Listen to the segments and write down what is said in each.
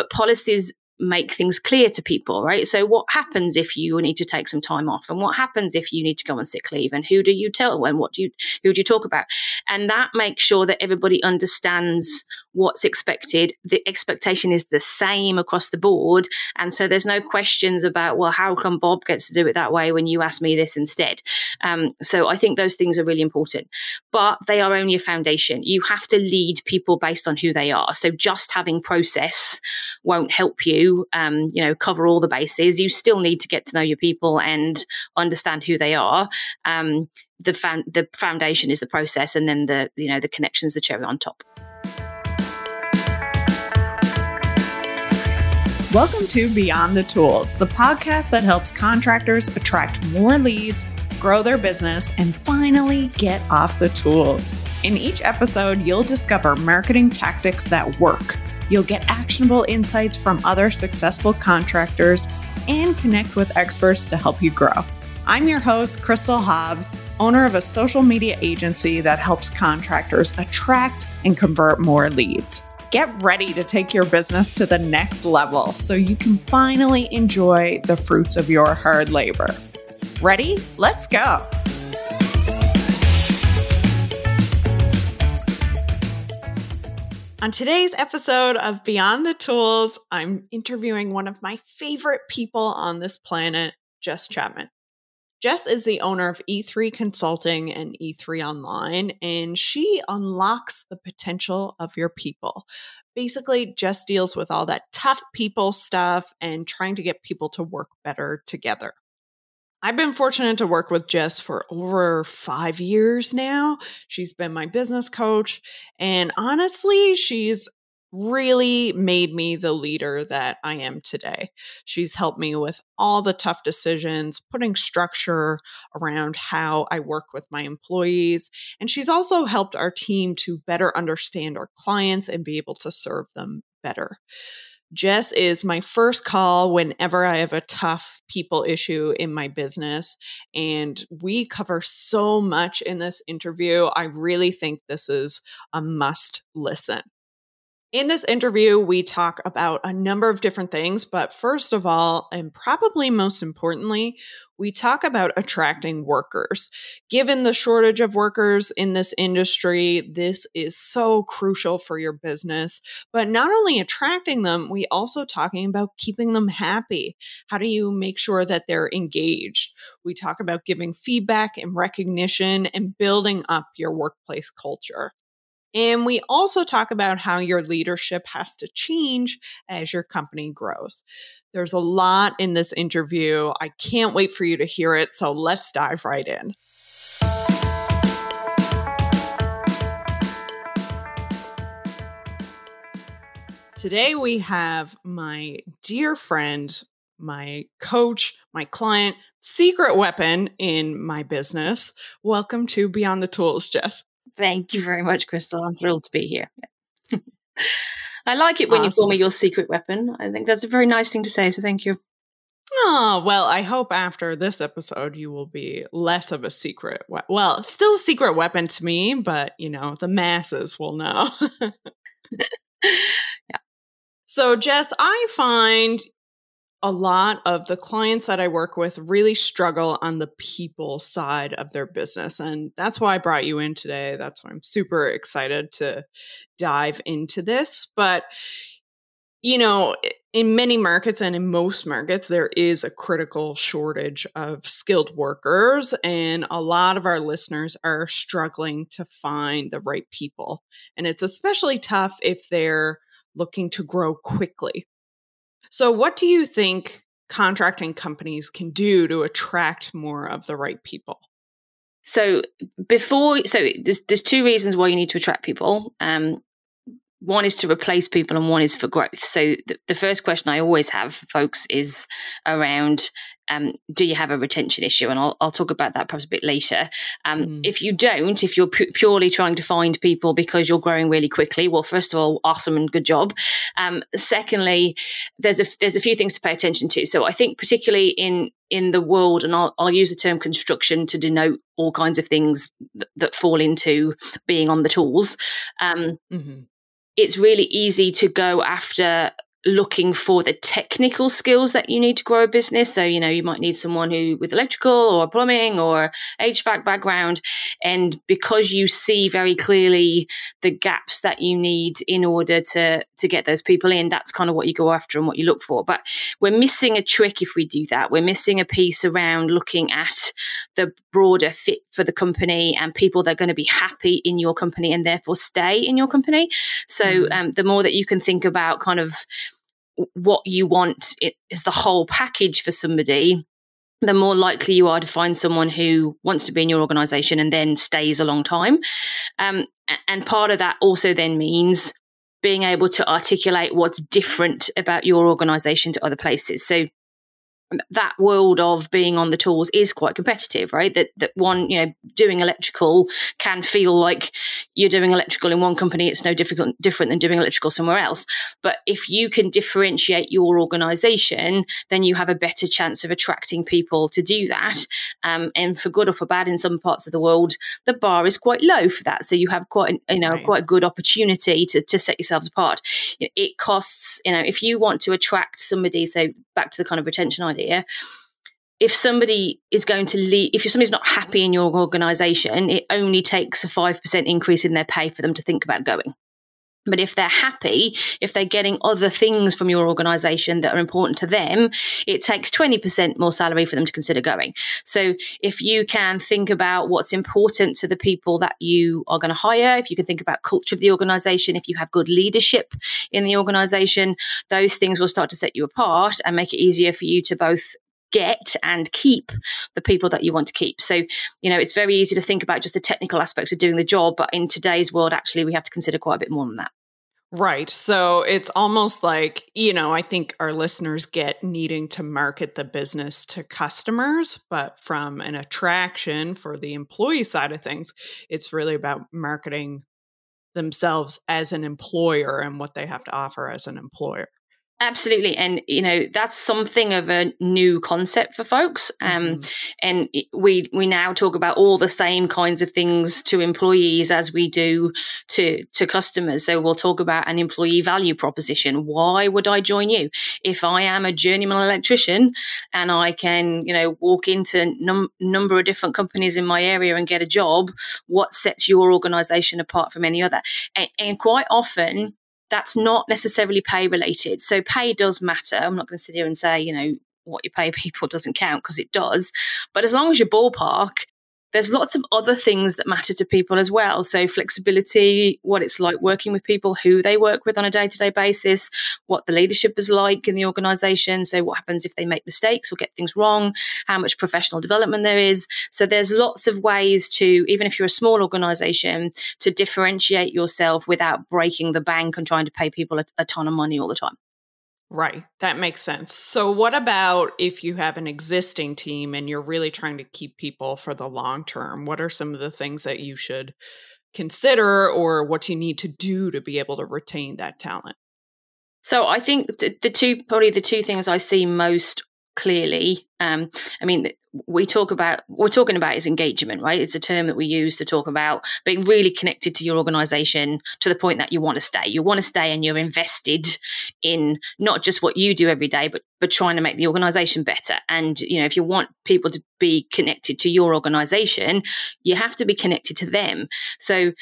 but policies make things clear to people, right? So, what happens if you need to take some time off, and what happens if you need to go on sick leave, and who do you tell, and what do you who do you talk about, and that makes sure that everybody understands what's expected. The expectation is the same across the board, and so there's no questions about well, how come Bob gets to do it that way when you ask me this instead. Um, so, I think those things are really important, but they are only a foundation. You have to lead people based on who they are. So, just having process won't help you um, you know cover all the bases you still need to get to know your people and understand who they are um, the the foundation is the process and then the you know the connections the cherry on top Welcome to Beyond the Tools, the podcast that helps contractors attract more leads, grow their business, and finally get off the tools. In each episode, you'll discover marketing tactics that work You'll get actionable insights from other successful contractors and connect with experts to help you grow. I'm your host, Crystal Hobbs, owner of a social media agency that helps contractors attract and convert more leads. Get ready to take your business to the next level so you can finally enjoy the fruits of your hard labor. Ready? Let's go. On today's episode of Beyond the Tools, I'm interviewing one of my favorite people on this planet, Jess Chapman. Jess is the owner of E3 Consulting and E3 Online, and she unlocks the potential of your people. Basically, Jess deals with all that tough people stuff and trying to get people to work better together. I've been fortunate to work with Jess for over five years now. She's been my business coach. And honestly, she's really made me the leader that I am today. She's helped me with all the tough decisions, putting structure around how I work with my employees. And she's also helped our team to better understand our clients and be able to serve them better. Jess is my first call whenever I have a tough people issue in my business. And we cover so much in this interview. I really think this is a must listen. In this interview, we talk about a number of different things, but first of all, and probably most importantly, we talk about attracting workers. Given the shortage of workers in this industry, this is so crucial for your business. But not only attracting them, we also talking about keeping them happy. How do you make sure that they're engaged? We talk about giving feedback and recognition and building up your workplace culture. And we also talk about how your leadership has to change as your company grows. There's a lot in this interview. I can't wait for you to hear it. So let's dive right in. Today we have my dear friend, my coach, my client, secret weapon in my business. Welcome to Beyond the Tools, Jess. Thank you very much, Crystal. I'm thrilled to be here. I like it when awesome. you call me your secret weapon. I think that's a very nice thing to say. So thank you. Oh, well, I hope after this episode you will be less of a secret. We- well, still a secret weapon to me, but you know, the masses will know. yeah. So, Jess, I find a lot of the clients that I work with really struggle on the people side of their business. And that's why I brought you in today. That's why I'm super excited to dive into this. But, you know, in many markets and in most markets, there is a critical shortage of skilled workers. And a lot of our listeners are struggling to find the right people. And it's especially tough if they're looking to grow quickly so, what do you think contracting companies can do to attract more of the right people? So, before, so there's, there's two reasons why you need to attract people. Um, one is to replace people and one is for growth. So the, the first question I always have, folks, is around um, do you have a retention issue? And I'll, I'll talk about that perhaps a bit later. Um, mm. If you don't, if you're pu- purely trying to find people because you're growing really quickly, well, first of all, awesome and good job. Um, secondly, there's a there's a few things to pay attention to. So I think particularly in in the world, and I'll, I'll use the term construction to denote all kinds of things th- that fall into being on the tools. Um, mm-hmm it's really easy to go after looking for the technical skills that you need to grow a business. So, you know, you might need someone who with electrical or plumbing or HVAC background. And because you see very clearly the gaps that you need in order to, to get those people in, that's kind of what you go after and what you look for. But we're missing a trick if we do that. We're missing a piece around looking at the broader fit for the company and people that are going to be happy in your company and therefore stay in your company. So, mm-hmm. um, the more that you can think about kind of what you want is the whole package for somebody, the more likely you are to find someone who wants to be in your organization and then stays a long time. Um, and part of that also then means being able to articulate what's different about your organization to other places. So that world of being on the tools is quite competitive, right? That that one, you know, doing electrical can feel like you're doing electrical in one company. It's no difficult, different than doing electrical somewhere else. But if you can differentiate your organization, then you have a better chance of attracting people to do that. Um, and for good or for bad, in some parts of the world, the bar is quite low for that. So you have quite, you know, right. quite a good opportunity to to set yourselves apart. It costs, you know, if you want to attract somebody. So back to the kind of retention idea if somebody is going to leave, if somebody's not happy in your organization, it only takes a 5% increase in their pay for them to think about going. But if they're happy, if they're getting other things from your organization that are important to them, it takes 20% more salary for them to consider going. So if you can think about what's important to the people that you are going to hire, if you can think about culture of the organization, if you have good leadership in the organization, those things will start to set you apart and make it easier for you to both get and keep the people that you want to keep. So, you know, it's very easy to think about just the technical aspects of doing the job, but in today's world, actually, we have to consider quite a bit more than that. Right. So it's almost like, you know, I think our listeners get needing to market the business to customers, but from an attraction for the employee side of things, it's really about marketing themselves as an employer and what they have to offer as an employer. Absolutely. And, you know, that's something of a new concept for folks. Um, mm-hmm. And we, we now talk about all the same kinds of things to employees as we do to, to customers. So we'll talk about an employee value proposition. Why would I join you? If I am a journeyman electrician and I can, you know, walk into num- number of different companies in my area and get a job, what sets your organization apart from any other? and, and quite often, that's not necessarily pay related. So pay does matter. I'm not going to sit here and say, you know, what you pay people doesn't count because it does. But as long as you ballpark, there's lots of other things that matter to people as well. So, flexibility, what it's like working with people, who they work with on a day to day basis, what the leadership is like in the organization. So, what happens if they make mistakes or get things wrong, how much professional development there is. So, there's lots of ways to, even if you're a small organization, to differentiate yourself without breaking the bank and trying to pay people a, a ton of money all the time. Right. That makes sense. So, what about if you have an existing team and you're really trying to keep people for the long term? What are some of the things that you should consider or what you need to do to be able to retain that talent? So, I think the, two, probably the two things I see most clearly. Um, I mean, we talk about we're talking about is engagement, right? It's a term that we use to talk about being really connected to your organization to the point that you want to stay. You want to stay and you're invested in not just what you do every day, but but trying to make the organization better. And you know, if you want people to be connected to your organization, you have to be connected to them. So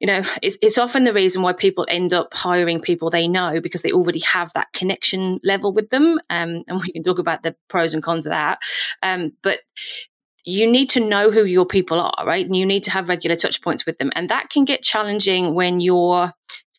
you know, it's, it's often the reason why people end up hiring people they know because they already have that connection level with them. Um, and we can talk about the pros and cons of that. Um, but you need to know who your people are, right? And you need to have regular touch points with them. And that can get challenging when you're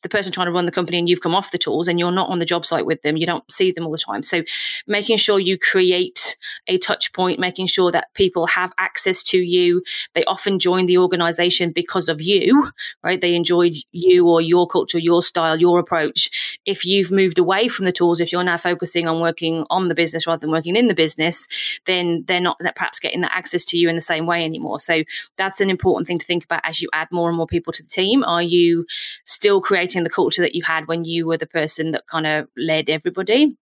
the person trying to run the company and you've come off the tools and you're not on the job site with them, you don't see them all the time. So making sure you create a touch point, making sure that people have access to you. They often join the organization because of you, right? They enjoyed you or your culture, your style, your approach. If you've moved away from the tools, if you're now focusing on working on the business rather than working in the business, then they're not perhaps getting that access to you in the same way anymore. So that's an important thing to think about as you add more and more people to the team. Are you still creating the culture that you had when you were the person that kind of led everybody.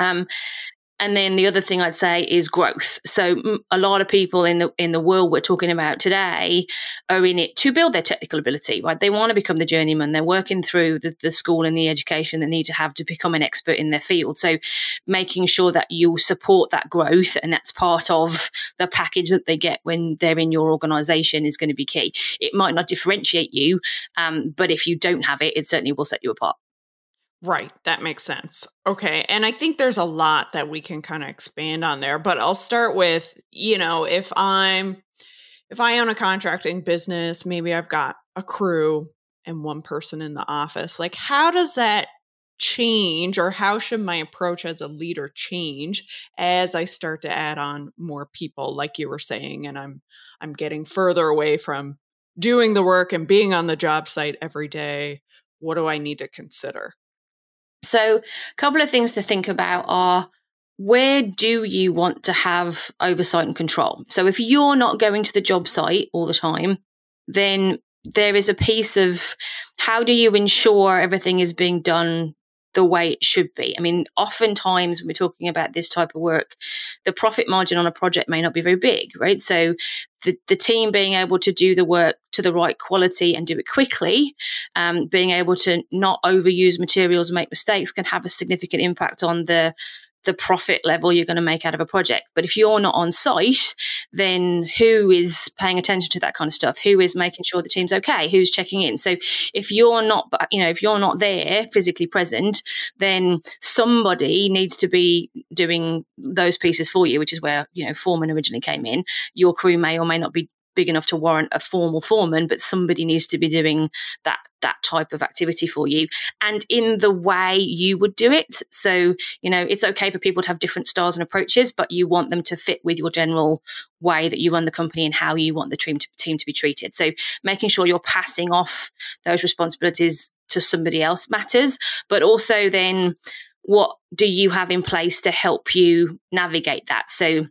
Um, And then the other thing I'd say is growth. So a lot of people in the in the world we're talking about today are in it to build their technical ability, right? They want to become the journeyman. They're working through the, the school and the education they need to have to become an expert in their field. So making sure that you support that growth and that's part of the package that they get when they're in your organization is going to be key. It might not differentiate you, um, but if you don't have it, it certainly will set you apart. Right, that makes sense. Okay, and I think there's a lot that we can kind of expand on there, but I'll start with, you know, if I'm if I own a contracting business, maybe I've got a crew and one person in the office. Like how does that change or how should my approach as a leader change as I start to add on more people like you were saying and I'm I'm getting further away from doing the work and being on the job site every day. What do I need to consider? So, a couple of things to think about are where do you want to have oversight and control? So, if you're not going to the job site all the time, then there is a piece of how do you ensure everything is being done the way it should be. I mean, oftentimes when we're talking about this type of work, the profit margin on a project may not be very big, right? So the, the team being able to do the work to the right quality and do it quickly, um, being able to not overuse materials and make mistakes can have a significant impact on the the profit level you're going to make out of a project. But if you're not on site, then who is paying attention to that kind of stuff? Who is making sure the team's okay? Who's checking in? So if you're not, you know, if you're not there physically present, then somebody needs to be doing those pieces for you, which is where, you know, foreman originally came in. Your crew may or may not be big enough to warrant a formal foreman, but somebody needs to be doing that that type of activity for you and in the way you would do it. So, you know, it's okay for people to have different styles and approaches, but you want them to fit with your general way that you run the company and how you want the team to, team to be treated. So, making sure you're passing off those responsibilities to somebody else matters, but also then what do you have in place to help you navigate that? So,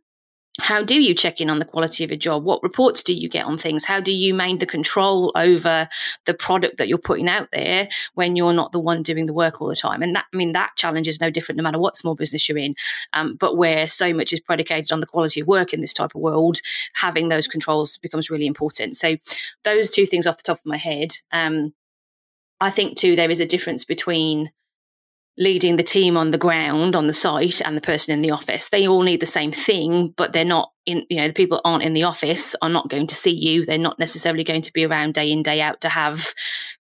how do you check in on the quality of a job? What reports do you get on things? How do you maintain the control over the product that you're putting out there when you're not the one doing the work all the time? And that, I mean, that challenge is no different no matter what small business you're in. Um, but where so much is predicated on the quality of work in this type of world, having those controls becomes really important. So, those two things off the top of my head. Um, I think too, there is a difference between leading the team on the ground on the site and the person in the office. They all need the same thing but they're not in you know the people aren't in the office are not going to see you they're not necessarily going to be around day in day out to have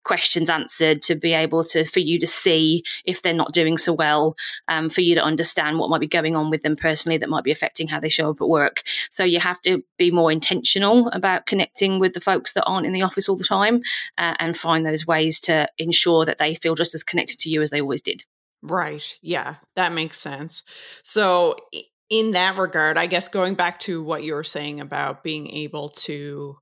questions answered to be able to for you to see if they're not doing so well um, for you to understand what might be going on with them personally that might be affecting how they show up at work so you have to be more intentional about connecting with the folks that aren't in the office all the time uh, and find those ways to ensure that they feel just as connected to you as they always did Right. Yeah, that makes sense. So, in that regard, I guess going back to what you were saying about being able to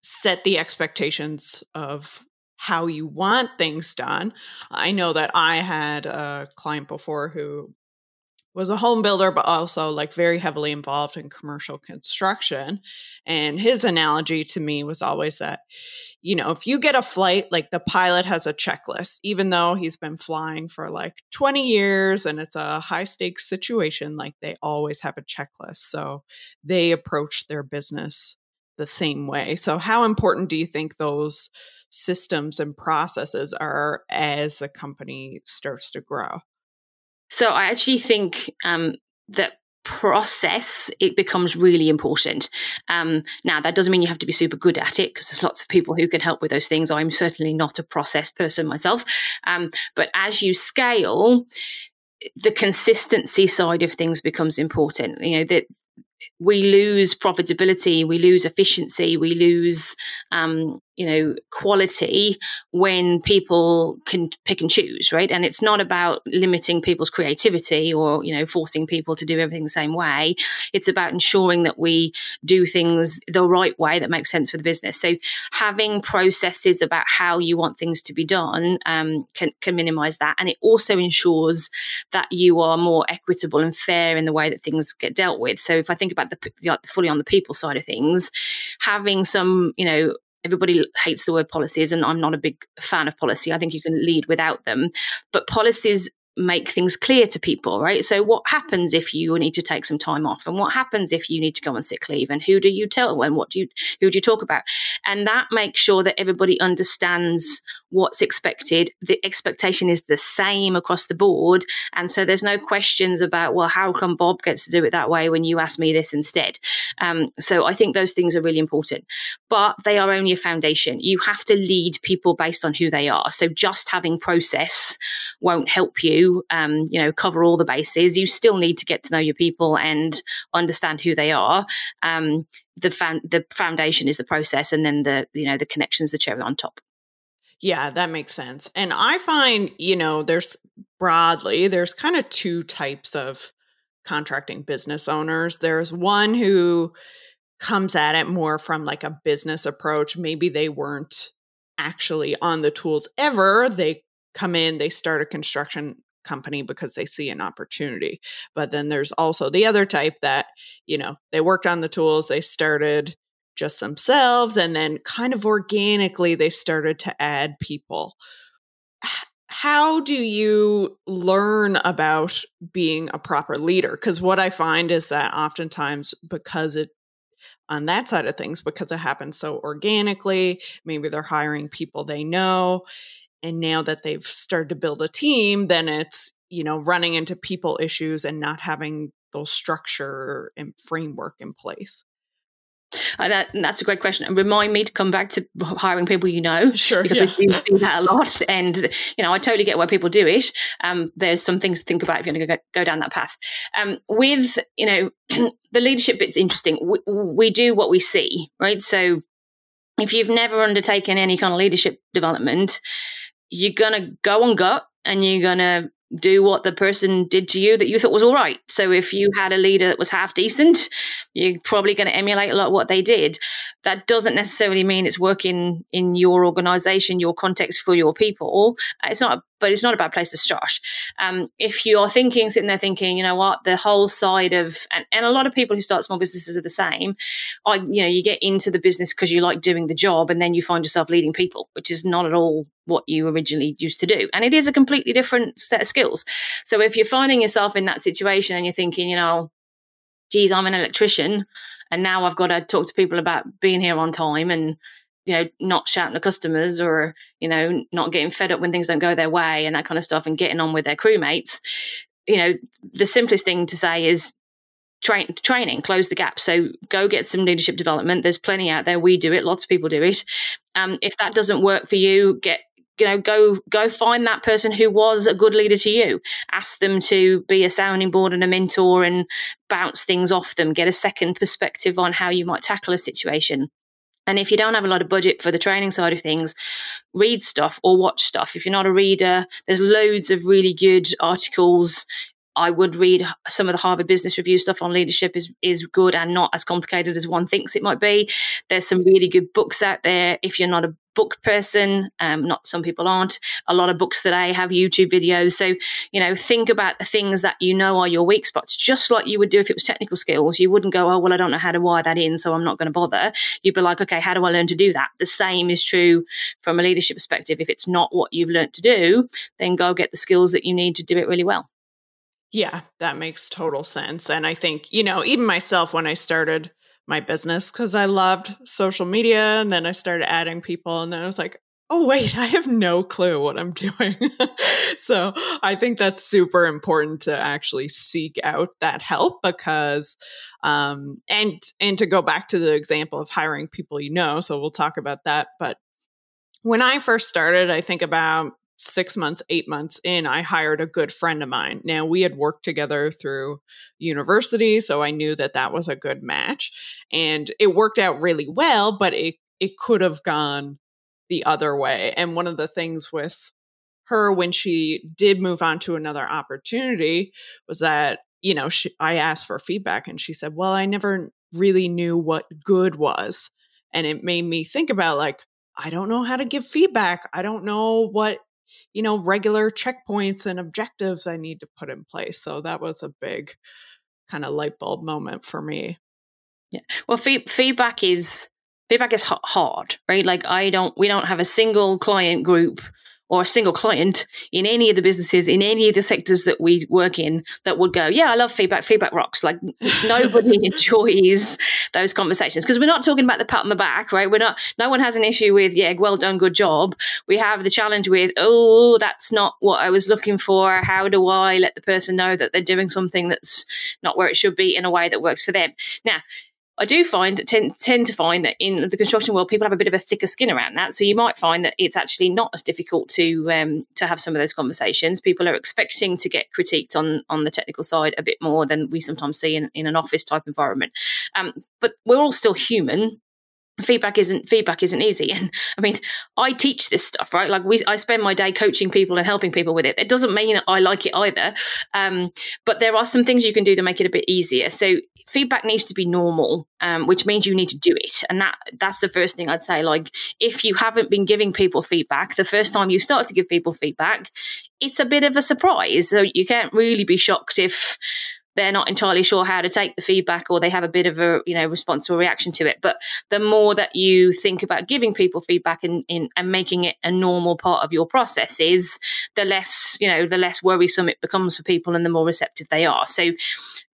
set the expectations of how you want things done. I know that I had a client before who was a home builder, but also like very heavily involved in commercial construction. And his analogy to me was always that, you know, if you get a flight, like the pilot has a checklist, even though he's been flying for like 20 years and it's a high stakes situation, like they always have a checklist. So they approach their business the same way. So, how important do you think those systems and processes are as the company starts to grow? So I actually think um, that process it becomes really important. Um, now that doesn't mean you have to be super good at it because there's lots of people who can help with those things. I'm certainly not a process person myself. Um, but as you scale the consistency side of things becomes important. You know that we lose profitability, we lose efficiency, we lose, um, you know, quality when people can pick and choose, right? And it's not about limiting people's creativity or, you know, forcing people to do everything the same way. It's about ensuring that we do things the right way that makes sense for the business. So having processes about how you want things to be done um, can, can minimize that. And it also ensures that you are more equitable and fair in the way that things get dealt with. So if I think about the, the fully on the people side of things, having some, you know, everybody hates the word policies and i'm not a big fan of policy. I think you can lead without them. But policies make things clear to people, right? So, what happens if you need to take some time off, and what happens if you need to go on sick leave, and who do you tell, and what do you who do you talk about, and that makes sure that everybody understands what's expected. The expectation is the same across the board, and so there's no questions about well, how come Bob gets to do it that way when you ask me this instead. Um, so, I think those things are really important, but they are only a foundation. You have to lead people based on who they are. So, just having process won't help you um, you know, cover all the bases. You still need to get to know your people and understand who they are. Um, the the foundation is the process, and then the you know the connections, the cherry on top. Yeah, that makes sense. And I find, you know, there's broadly, there's kind of two types of contracting business owners. There's one who comes at it more from like a business approach. Maybe they weren't actually on the tools ever. They come in, they start a construction company because they see an opportunity. But then there's also the other type that, you know, they worked on the tools, they started just themselves, and then kind of organically they started to add people. How do you learn about being a proper leader? Because what I find is that oftentimes, because it on that side of things because it happens so organically. Maybe they're hiring people they know and now that they've started to build a team then it's you know running into people issues and not having those structure and framework in place uh, that, that's a great question. And remind me to come back to hiring people you know, sure, because yeah. I do do that a lot. And you know, I totally get why people do it. Um, there's some things to think about if you're going to go, go down that path. Um, with you know, the leadership bit's interesting. We, we do what we see, right? So if you've never undertaken any kind of leadership development, you're going to go on gut and you're going to do what the person did to you that you thought was all right. So if you had a leader that was half decent, you're probably going to emulate a lot what they did. That doesn't necessarily mean it's working in your organization, your context for your people. It's not, but it's not a bad place to start. Um, if you're thinking, sitting there thinking, you know what, the whole side of, and, and a lot of people who start small businesses are the same. I, you know, you get into the business because you like doing the job, and then you find yourself leading people, which is not at all what you originally used to do. And it is a completely different set of skills. So if you're finding yourself in that situation and you're thinking, you know, geez, I'm an electrician and now I've got to talk to people about being here on time and, you know, not shouting at customers or, you know, not getting fed up when things don't go their way and that kind of stuff and getting on with their crewmates. You know, the simplest thing to say is train, training, close the gap. So go get some leadership development. There's plenty out there. We do it. Lots of people do it. Um, if that doesn't work for you, get you know go go find that person who was a good leader to you. Ask them to be a sounding board and a mentor and bounce things off them. Get a second perspective on how you might tackle a situation. And if you don't have a lot of budget for the training side of things, read stuff or watch stuff. If you're not a reader, there's loads of really good articles I would read some of the Harvard Business Review stuff on leadership is is good and not as complicated as one thinks it might be. There's some really good books out there. If you're not a book person, um, not some people aren't. A lot of books today have YouTube videos. So you know, think about the things that you know are your weak spots, just like you would do if it was technical skills. You wouldn't go, oh well, I don't know how to wire that in, so I'm not going to bother. You'd be like, okay, how do I learn to do that? The same is true from a leadership perspective. If it's not what you've learned to do, then go get the skills that you need to do it really well. Yeah, that makes total sense. And I think, you know, even myself when I started my business, because I loved social media and then I started adding people, and then I was like, oh, wait, I have no clue what I'm doing. so I think that's super important to actually seek out that help because, um, and, and to go back to the example of hiring people you know, so we'll talk about that. But when I first started, I think about six months, eight months in, I hired a good friend of mine. Now, we had worked together through university, so I knew that that was a good match. And it worked out really well, but it, it could have gone the other way. And one of the things with her when she did move on to another opportunity was that, you know, she, I asked for feedback and she said, Well, I never really knew what good was. And it made me think about like, I don't know how to give feedback. I don't know what you know, regular checkpoints and objectives I need to put in place. So that was a big kind of light bulb moment for me. Yeah. Well, fee- feedback is feedback is hard, right? Like I don't, we don't have a single client group or a single client in any of the businesses in any of the sectors that we work in that would go, yeah, I love feedback. Feedback rocks. Like nobody enjoys those conversations because we're not talking about the pat on the back, right? We're not. No one has an issue with yeah, well done, good job. We have the challenge with oh, that's not what I was looking for. How do I let the person know that they're doing something that's not where it should be in a way that works for them? Now I do find that tend tend to find that in the construction world, people have a bit of a thicker skin around that. So you might find that it's actually not as difficult to um, to have some of those conversations. People are expecting to get critiqued on on the technical side a bit more than we sometimes see in, in an office type environment. Um, but we're all still human feedback isn't feedback isn't easy. And i mean i teach this stuff right? Like we i spend my day coaching people and helping people with it. It doesn't mean i like it either. Um, but there are some things you can do to make it a bit easier. So feedback needs to be normal um, which means you need to do it. And that that's the first thing i'd say. Like if you haven't been giving people feedback the first time you start to give people feedback it's a bit of a surprise. So you can't really be shocked if they're not entirely sure how to take the feedback or they have a bit of a you know response or reaction to it. But the more that you think about giving people feedback and, in, and making it a normal part of your process is the less you know the less worrisome it becomes for people and the more receptive they are. So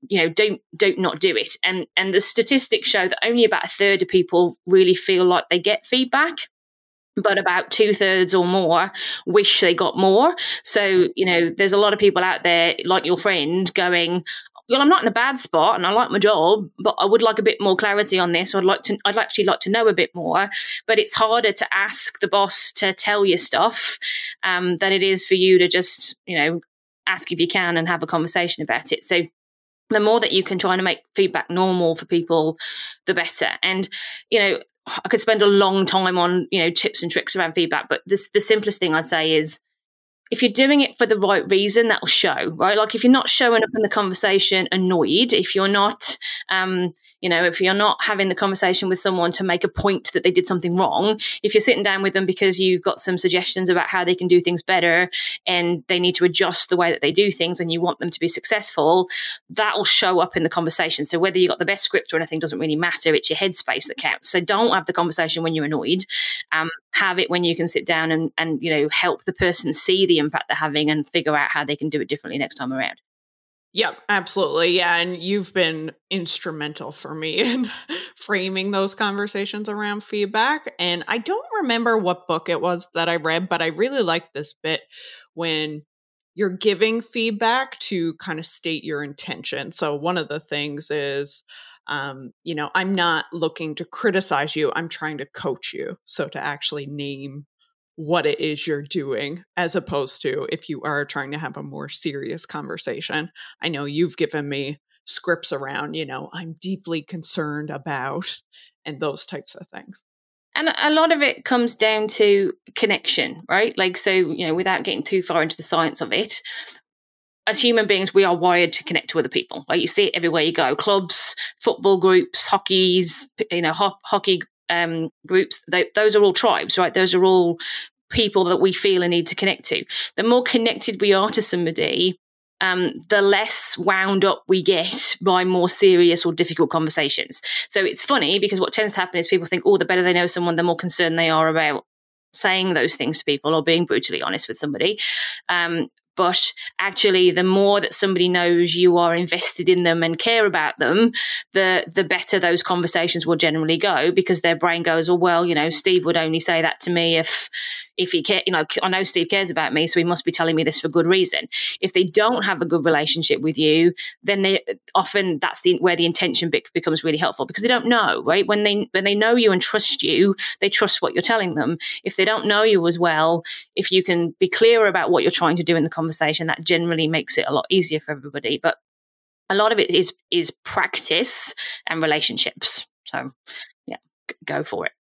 you know don't don't not do it. And and the statistics show that only about a third of people really feel like they get feedback but about two thirds or more wish they got more. So, you know, there's a lot of people out there, like your friend, going, well, I'm not in a bad spot and I like my job, but I would like a bit more clarity on this. I'd like to, I'd actually like to know a bit more. But it's harder to ask the boss to tell you stuff um, than it is for you to just, you know, ask if you can and have a conversation about it. So the more that you can try to make feedback normal for people, the better. And, you know, I could spend a long time on, you know, tips and tricks around feedback, but this, the simplest thing I'd say is if you're doing it for the right reason, that'll show, right? Like if you're not showing up in the conversation annoyed, if you're not, um, you know, if you're not having the conversation with someone to make a point that they did something wrong, if you're sitting down with them because you've got some suggestions about how they can do things better and they need to adjust the way that they do things and you want them to be successful, that'll show up in the conversation. So whether you got the best script or anything doesn't really matter. It's your headspace that counts. So don't have the conversation when you're annoyed. Um, have it when you can sit down and, and you know help the person see the impact they're having and figure out how they can do it differently next time around. Yep, absolutely. Yeah. And you've been instrumental for me in framing those conversations around feedback. And I don't remember what book it was that I read, but I really liked this bit when you're giving feedback to kind of state your intention. So, one of the things is, um, you know, I'm not looking to criticize you, I'm trying to coach you. So, to actually name what it is you're doing, as opposed to if you are trying to have a more serious conversation. I know you've given me scripts around, you know, I'm deeply concerned about, and those types of things. And a lot of it comes down to connection, right? Like, so, you know, without getting too far into the science of it, as human beings, we are wired to connect to other people. Like you see it everywhere you go clubs, football groups, hockeys, you know, ho- hockey um, groups, they, those are all tribes, right? Those are all people that we feel a need to connect to. The more connected we are to somebody, um, the less wound up we get by more serious or difficult conversations. So it's funny because what tends to happen is people think, oh, the better they know someone, the more concerned they are about saying those things to people or being brutally honest with somebody. Um, but actually the more that somebody knows you are invested in them and care about them the the better those conversations will generally go because their brain goes oh well you know steve would only say that to me if if he care you know i know steve cares about me so he must be telling me this for good reason. If they don't have a good relationship with you then they often that's the where the intention bit becomes really helpful because they don't know right? When they when they know you and trust you they trust what you're telling them. If they don't know you as well if you can be clear about what you're trying to do in the conversation conversation that generally makes it a lot easier for everybody but a lot of it is is practice and relationships so yeah go for it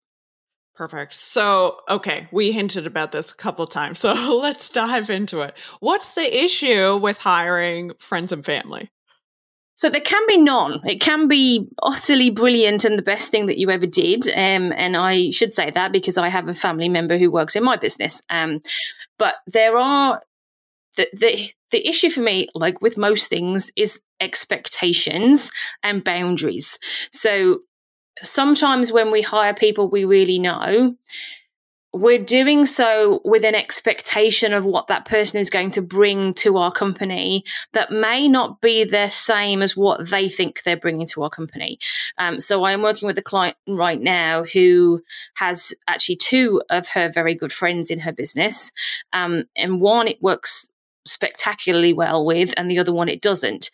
Perfect. So, okay, we hinted about this a couple times. So, let's dive into it. What's the issue with hiring friends and family? So there can be none. It can be utterly brilliant and the best thing that you ever did. Um, and I should say that because I have a family member who works in my business. Um, but there are the, the the issue for me, like with most things, is expectations and boundaries. So sometimes when we hire people we really know, we're doing so with an expectation of what that person is going to bring to our company that may not be the same as what they think they're bringing to our company. Um, so I'm working with a client right now who has actually two of her very good friends in her business. Um, and one, it works spectacularly well with, and the other one it doesn't.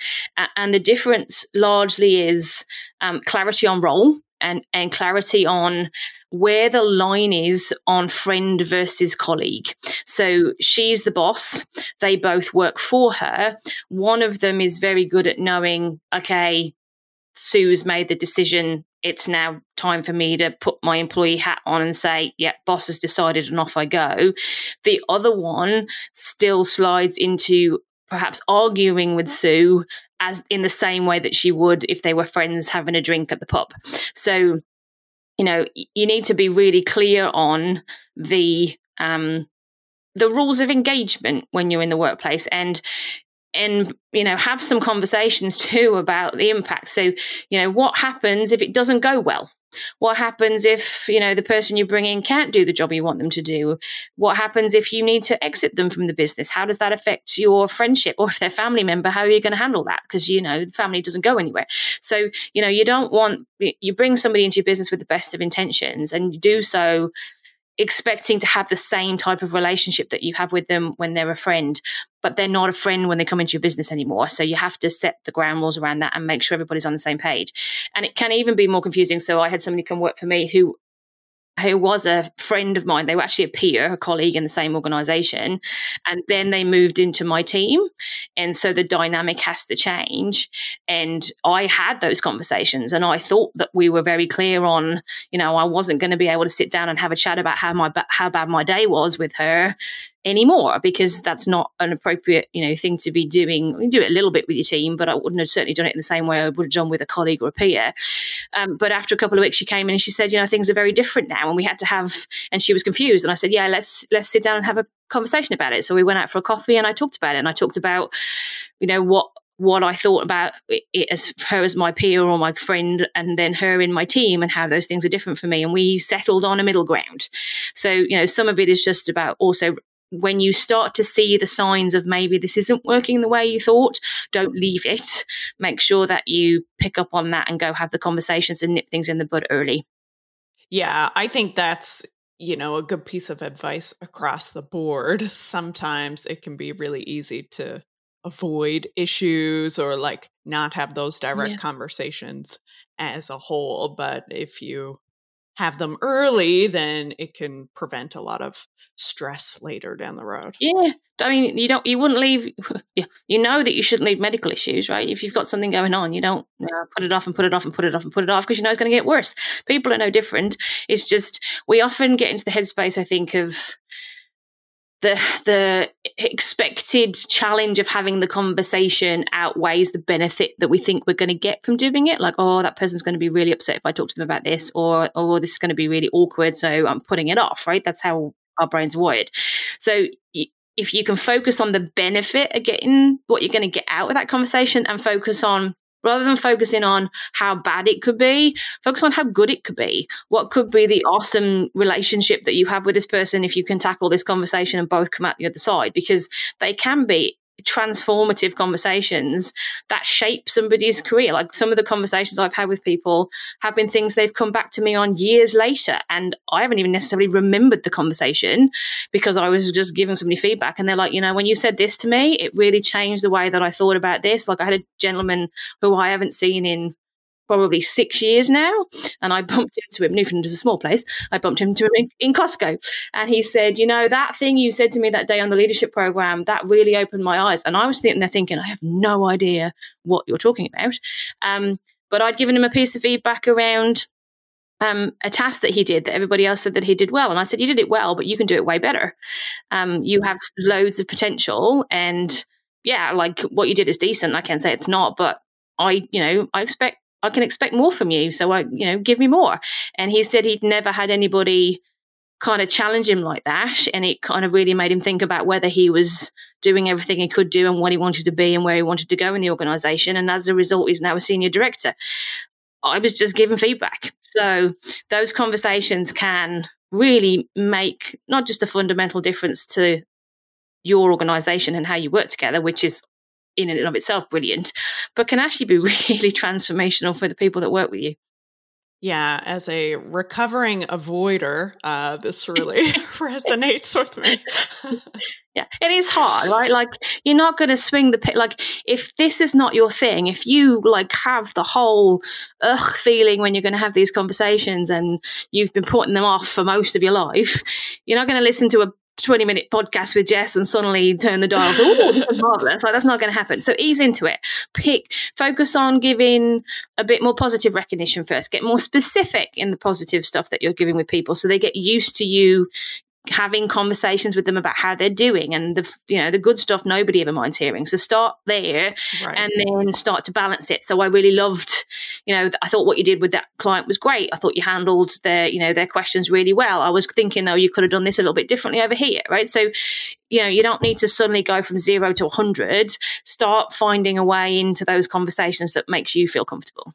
And the difference largely is um, clarity on role and, and clarity on where the line is on friend versus colleague. So she's the boss. They both work for her. One of them is very good at knowing, okay, Sue's made the decision. It's now time for me to put my employee hat on and say, yeah, boss has decided and off I go. The other one still slides into perhaps arguing with Sue as in the same way that she would if they were friends having a drink at the pub. So, you know, you need to be really clear on the um, the rules of engagement when you're in the workplace and and you know have some conversations too about the impact so you know what happens if it doesn't go well what happens if, you know, the person you bring in can't do the job you want them to do? What happens if you need to exit them from the business? How does that affect your friendship? Or if they're family member, how are you going to handle that? Because, you know, the family doesn't go anywhere. So, you know, you don't want, you bring somebody into your business with the best of intentions and you do so expecting to have the same type of relationship that you have with them when they're a friend, but they're not a friend when they come into your business anymore. So you have to set the ground rules around that and make sure everybody's on the same page. And it can even be more confusing. So I had somebody come work for me who who was a friend of mine. They were actually a peer, a colleague in the same organization. And then they moved into my team. And so the dynamic has to change. And I had those conversations and I thought that we were very clear on, you know, I wasn't going to be able to sit down and have a chat about how my, how bad my day was with her anymore because that's not an appropriate you know thing to be doing you do it a little bit with your team but i wouldn't have certainly done it in the same way i would have done with a colleague or a peer um, but after a couple of weeks she came in and she said you know things are very different now and we had to have and she was confused and i said yeah let's let's sit down and have a conversation about it so we went out for a coffee and i talked about it and i talked about you know what what I thought about it as her as my peer or my friend, and then her in my team, and how those things are different for me. And we settled on a middle ground. So, you know, some of it is just about also when you start to see the signs of maybe this isn't working the way you thought, don't leave it. Make sure that you pick up on that and go have the conversations and nip things in the bud early. Yeah, I think that's, you know, a good piece of advice across the board. Sometimes it can be really easy to avoid issues or like not have those direct yeah. conversations as a whole. But if you have them early, then it can prevent a lot of stress later down the road. Yeah. I mean, you don't, you wouldn't leave, yeah, you know that you shouldn't leave medical issues, right? If you've got something going on, you don't you know, put it off and put it off and put it off and put it off because you know it's going to get worse. People are no different. It's just, we often get into the headspace, I think, of, the the expected challenge of having the conversation outweighs the benefit that we think we're going to get from doing it. Like oh that person's going to be really upset if i talk to them about this or oh this is going to be really awkward so i'm putting it off right? That's how our brains wired. So if you can focus on the benefit of getting what you're going to get out of that conversation and focus on rather than focusing on how bad it could be, focus on how good it could be. What could be the awesome relationship that you have with this person if you can tackle this conversation and both come out the other side? Because they can be transformative conversations that shape somebody's career. Like some of the conversations I've had with people have been things they've come back to me on years later. And I haven't even necessarily remembered the conversation because I was just giving somebody feedback. And they're like, you know, when you said this to me, it really changed the way that I thought about this. Like I had a gentleman who I haven't seen in probably six years now. And I bumped into him. Newfoundland is a small place. I bumped into him in, in, Costco. And he said, You know, that thing you said to me that day on the leadership program, that really opened my eyes. And I was sitting there thinking, I have no idea what you're talking about. Um, but I'd given him a piece of feedback around um, a task that he did that everybody else said that he did well. And I said, You did it well, but you can do it way better. Um, you have loads of potential. And yeah, like what you did is decent. I can't say it's not, but I, you know, I expect I can expect more from you. So I, you know, give me more. And he said he'd never had anybody kind of challenge him like that. And it kind of really made him think about whether he was doing everything he could do and what he wanted to be and where he wanted to go in the organization. And as a result, he's now a senior director. I was just giving feedback. So those conversations can really make not just a fundamental difference to your organization and how you work together, which is in and of itself brilliant, but can actually be really transformational for the people that work with you. Yeah, as a recovering avoider, uh, this really resonates with me. yeah, it is hard, right? Like you're not going to swing the pit. Like if this is not your thing, if you like have the whole ugh feeling when you're going to have these conversations and you've been putting them off for most of your life, you're not going to listen to a 20 minute podcast with Jess and suddenly turn the dial to, oh. Like, that's not going to happen. So ease into it. Pick, focus on giving a bit more positive recognition first. Get more specific in the positive stuff that you're giving with people so they get used to you having conversations with them about how they're doing and the you know the good stuff nobody ever minds hearing. So start there right. and then start to balance it. So i really loved you know i thought what you did with that client was great. I thought you handled their you know their questions really well. I was thinking though you could have done this a little bit differently over here right? So you know you don't need to suddenly go from 0 to 100 start finding a way into those conversations that makes you feel comfortable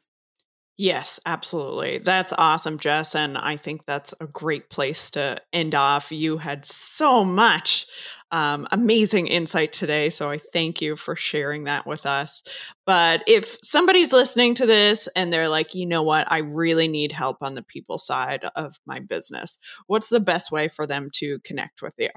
Yes, absolutely. That's awesome, Jess. And I think that's a great place to end off. You had so much um, amazing insight today. So I thank you for sharing that with us. But if somebody's listening to this and they're like, you know what, I really need help on the people side of my business, what's the best way for them to connect with you?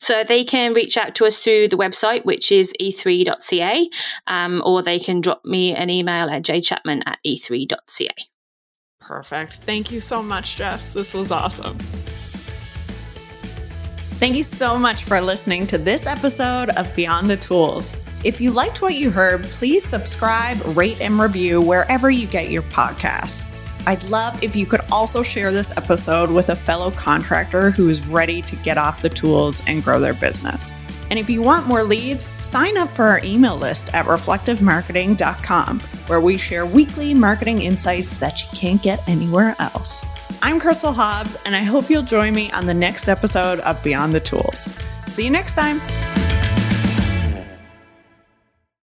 So they can reach out to us through the website, which is e3.ca, um, or they can drop me an email at jchapman at e3.ca. Perfect. Thank you so much, Jess. This was awesome. Thank you so much for listening to this episode of Beyond the Tools. If you liked what you heard, please subscribe, rate, and review wherever you get your podcasts. I'd love if you could also share this episode with a fellow contractor who is ready to get off the tools and grow their business. And if you want more leads, sign up for our email list at reflectivemarketing.com, where we share weekly marketing insights that you can't get anywhere else. I'm Crystal Hobbs, and I hope you'll join me on the next episode of Beyond the Tools. See you next time.